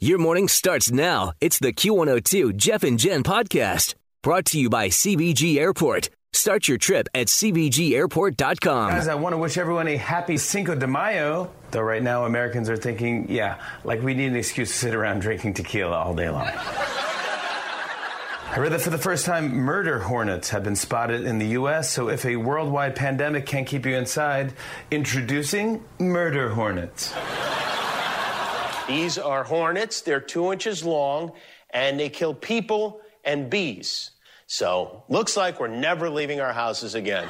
Your morning starts now. It's the Q102 Jeff and Jen podcast brought to you by CVG Airport. Start your trip at CVGAirport.com. Guys, I want to wish everyone a happy Cinco de Mayo. Though right now Americans are thinking, yeah, like we need an excuse to sit around drinking tequila all day long. I read that for the first time, murder hornets have been spotted in the U.S. So if a worldwide pandemic can't keep you inside, introducing murder hornets. These are hornets. They're two inches long, and they kill people and bees. So, looks like we're never leaving our houses again.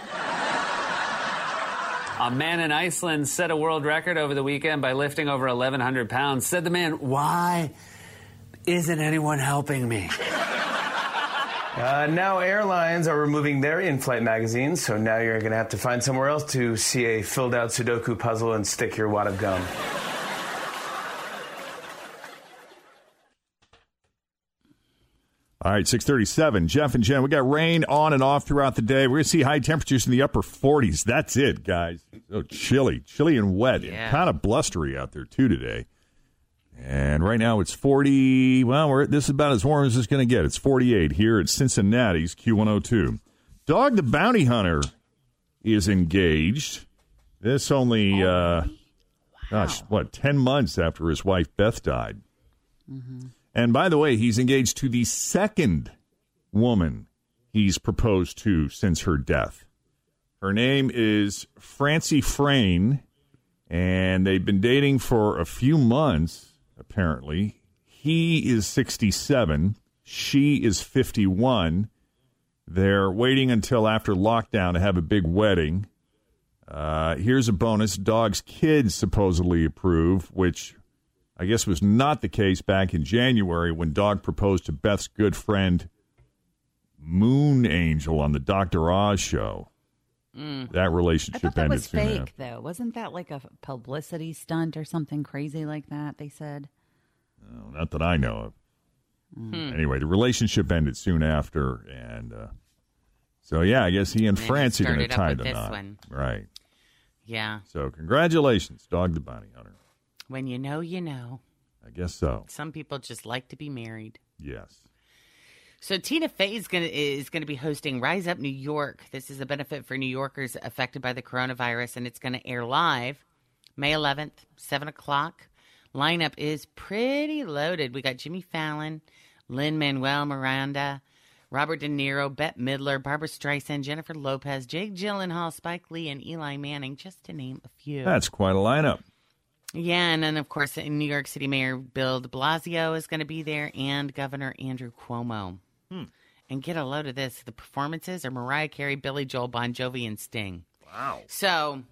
A man in Iceland set a world record over the weekend by lifting over 1,100 pounds. Said the man, Why isn't anyone helping me? Uh, now airlines are removing their in-flight magazines, so now you're going to have to find somewhere else to see a filled-out Sudoku puzzle and stick your wad of gum. All right, 637. Jeff and Jen, we got rain on and off throughout the day. We're going to see high temperatures in the upper 40s. That's it, guys. So chilly, chilly and wet. Yeah. Kind of blustery out there, too, today. And right now it's 40. Well, we're, this is about as warm as it's going to get. It's 48 here at Cincinnati's Q102. Dog the Bounty Hunter is engaged. This only, uh, gosh, what, 10 months after his wife Beth died. And by the way, he's engaged to the second woman he's proposed to since her death. Her name is Francie Frane, and they've been dating for a few months, apparently. He is 67, she is 51. They're waiting until after lockdown to have a big wedding. Uh, here's a bonus dog's kids supposedly approve, which I guess was not the case back in January when Dog proposed to Beth's good friend Moon Angell on the Dr. Oz show. That Mm. I relationship thought that ended was soon fake, after. though. Wasn't that like a publicity stunt or something crazy like that? They said. No, not that I know of. Anyway, the relationship ended soon after, and uh, so yeah, I guess he and Francie are going to tie the knot, one. right? Yeah. So congratulations, Dog the Bounty Hunter. When you know, you know. I guess so. Some people just like to be married. Yes. So Tina Fey is going to is going to be hosting Rise Up New York. This is a benefit for New Yorkers affected by the coronavirus, and it's going to air live May 11th, seven o'clock. Lineup is pretty loaded. We got Jimmy Fallon, Lin-Manuel Miranda, Robert De Niro, Bette Midler, Barbra Streisand, Jennifer Lopez, Jake Gyllenhaal, Spike Lee, and Eli Manning, just to name a few. That's quite a lineup. Yeah, and then of course, in New York City Mayor Bill De Blasio is going to be there, and Governor Andrew Cuomo. And get a load of this: the performances are Mariah Carey, Billy Joel, Bon Jovi, and Sting. Wow. So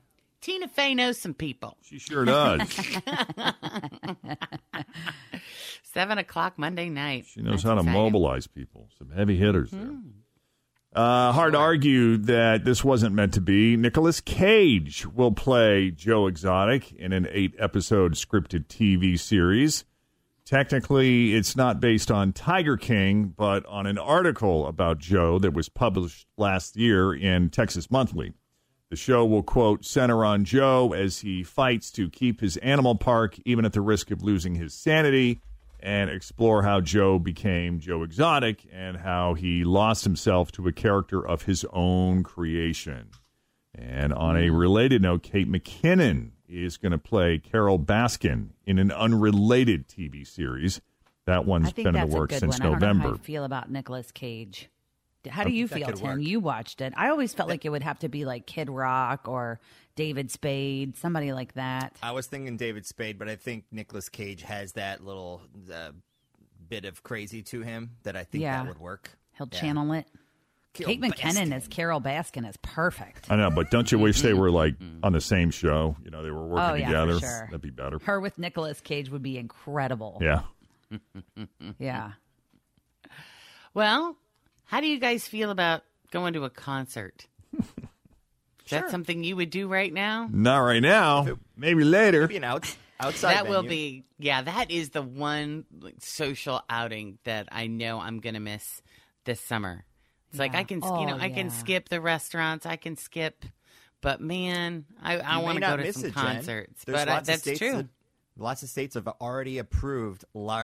Tina Fey knows some people. She sure does. Seven o'clock Monday night. She knows That's how to mobilize people. Some heavy hitters there. Hmm. Uh, hard to argue that this wasn't meant to be. Nicolas Cage will play Joe Exotic in an eight episode scripted TV series. Technically, it's not based on Tiger King, but on an article about Joe that was published last year in Texas Monthly. The show will, quote, center on Joe as he fights to keep his animal park, even at the risk of losing his sanity, and explore how Joe became Joe Exotic and how he lost himself to a character of his own creation. And on a related note, Kate McKinnon is going to play Carole Baskin in an unrelated TV series. That one's been in the works since one. I don't know how November. I feel about Nicolas Cage. How do you feel, Tim? work. You watched it. I always felt like it would have to be like Kid Rock or David Spade, somebody like that. I was thinking David Spade, but I think Nicolas Cage has that little uh, bit of crazy to him that I think Yeah. that would work. He'll Yeah. channel it. Carole Kate McKinnon Baskin. as Carole Baskin is perfect. I know, but don't you wish they were like on the same show? You know, they were working Oh, yeah, for together. sure. That'd be better. Her with Nicolas Cage would be incredible. Yeah. Yeah. Well, how do you guys feel about going to a concert? Is that something you would do right now? Not right now. Maybe later. Maybe an out, outside that will be yeah that is the one like, social outing that i know i'm gonna miss this summer it's like i can Oh, you know oh, i can skip the restaurants i can skip but man i, I want to go to miss some it, concerts There's but I, lots of that's states true that- lots of states have already approved large.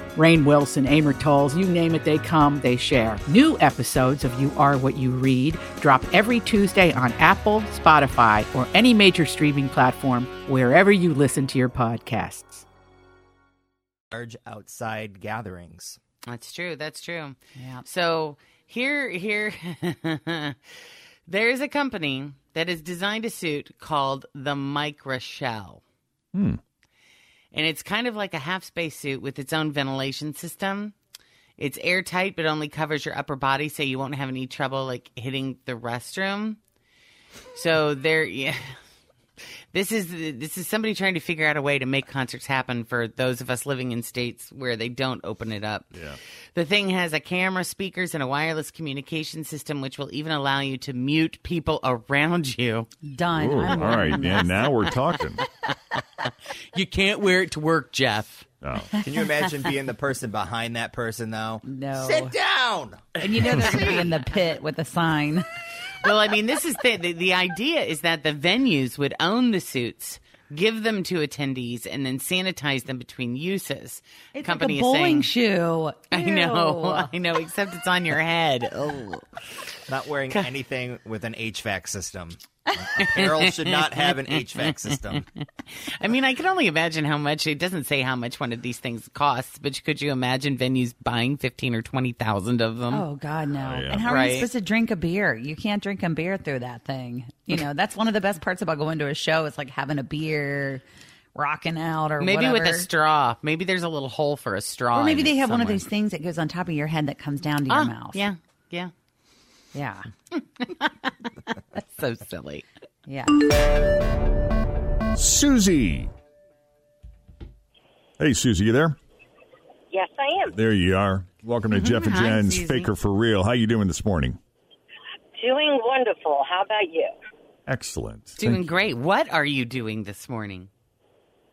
Rainn Wilson, Amor Towles, you name it, they come, they share. New episodes of You Are What You Read drop every Tuesday on Apple, Spotify, or any major streaming platform wherever you listen to your podcasts. large outside gatherings. that's true that's true Yeah. so here here there's a company that has designed a suit called the Micrashell Hmm. And it's kind of like a half space suit with its own ventilation system. It's airtight, but only covers your upper body, so you won't have any trouble like hitting the restroom. So there, yeah. This is this is somebody trying to figure out a way to make concerts happen for those of us living in states where they don't open it up. Yeah. The thing has a camera, speakers, and a wireless communication system, which will even allow you to mute people around you. Done. Ooh, all I'm right. wearing Yeah, now we're talking. You can't wear it to work, Jeff. Oh. Can you imagine being the person behind that person though? No. Sit down. And you know they're going to be in the pit with a sign. Well, I mean, this is the, the the idea is that the venues would own the suits, give them to attendees, and then sanitize them between uses. It's Company like a bowling is saying, shoe. I know, I know, except it's on your head. Oh. Not wearing anything with an HVAC system. Apparel should not have an HVAC system. I mean, I can only imagine how much. It doesn't say how much one of these things costs, but could you imagine venues buying fifteen or twenty thousand of them? Oh God, no! yeah. And how are you supposed to drink a beer? You can't drink a beer through that thing. You know, that's one of the best parts about going to a show. Is like having a beer, rocking out, or Maybe with a straw. Maybe there's a little hole for a straw. Or maybe they it have one of those things that goes on top of your head that comes down to your Ah, mouth. Yeah, yeah. yeah, That's so silly. yeah. Susie. Hey, Susie, you there? Yes, I am. There you are. Welcome to mm-hmm. Jeff and Hi, Jen's Susie. Faker for Real. How you doing this morning? Doing wonderful. How about you? Excellent. Doing Thank- great. What are you doing this morning?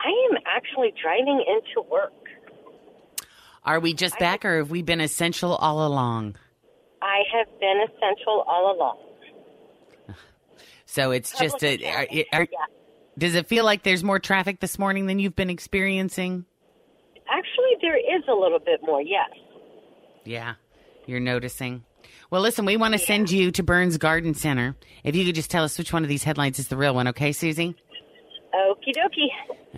I am actually driving into work. Are we just back, or have we been essential all along? I have been essential all along. So it's just a. Are, are, Yeah. does it feel like there's more traffic this morning than you've been experiencing? Actually, there is a little bit more, yes. Yeah, you're noticing. Well, listen, we want to send you to Burns Garden Center. If you could just tell us which one of these headlines is the real one, okay, Susie? Okie dokie.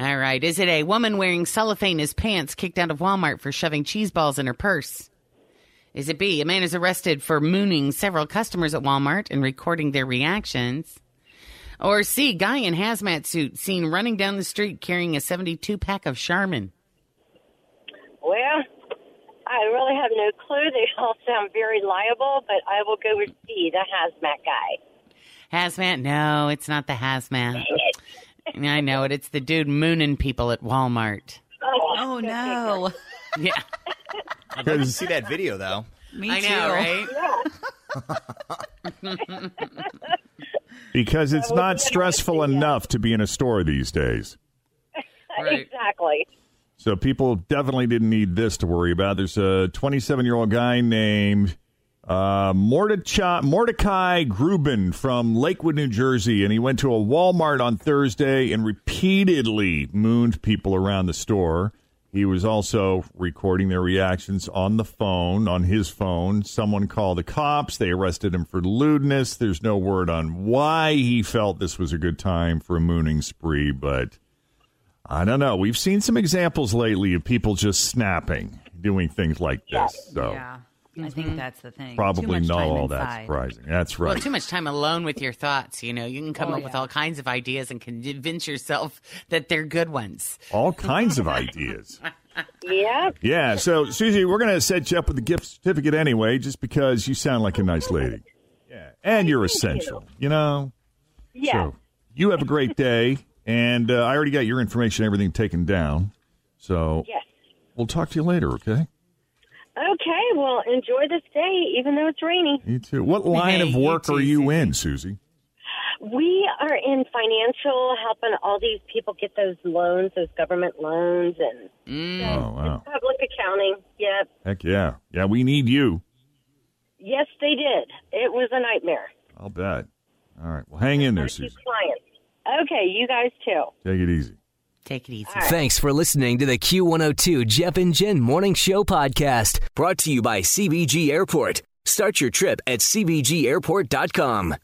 All right. Is it a woman wearing cellophane as pants kicked out of Walmart for shoving cheese balls in her purse? Is it B? A man is arrested for mooning several customers at Walmart and recording their reactions? Or C? Guy in hazmat suit seen running down the street carrying a 72 pack of Charmin. Well, I really have no clue. They all sound very liable, but I will go with C, the hazmat guy. Hazmat? No, it's not the hazmat. Dang it. I know it. It's the dude mooning people at Walmart. Oh, Oh no! Yeah. I'd like to see that video though. Me I too. know, right? Because it's not it's stressful enough to be in a store these days. exactly. So people definitely didn't need this to worry about. There's a 27 year old guy named uh, Mordechai, Mordecai Gruben from Lakewood, New Jersey, and he went to a Walmart on Thursday and repeatedly mooned people around the store. He was also recording their reactions on the phone, on his phone. Someone called the cops. They arrested him for lewdness. There's no word on why he felt this was a good time for a mooning spree, but I don't know. We've seen some examples lately of people just snapping, doing things like this. So Yeah. I think that's the thing. Too probably much not time all that surprising. That's right. Well, right. too much time alone with your thoughts. You know, you can come Oh, up with all kinds of ideas and convince yourself that they're good ones. all kinds of ideas. Yep. Yeah. So, Susie, we're going to set you up with a gift certificate anyway, just because you sound like a nice lady. Yeah. And you're essential, you know? Yeah. So, you have a great day. And uh, I already got your information, everything taken down. So, Yes. we'll talk to you later, okay? Okay. Well, enjoy this day, even though it's rainy. You too. What line Hey, of you work too, are you Susie. in, Susie? We are in financial, helping all these people get those loans, those government loans, and Mm. Oh, wow. public accounting. Yep. Heck yeah. Yeah, we need you. Yes, they did. It was a nightmare. I'll bet. All right. Well, hang in there, Susie. clients. Okay, you guys too. Take it easy. Take it easy. Thanks for listening to the Q102 Jeff and Jen Morning Show podcast, brought to you by CVG Airport. Start your trip at CVGAirport.com.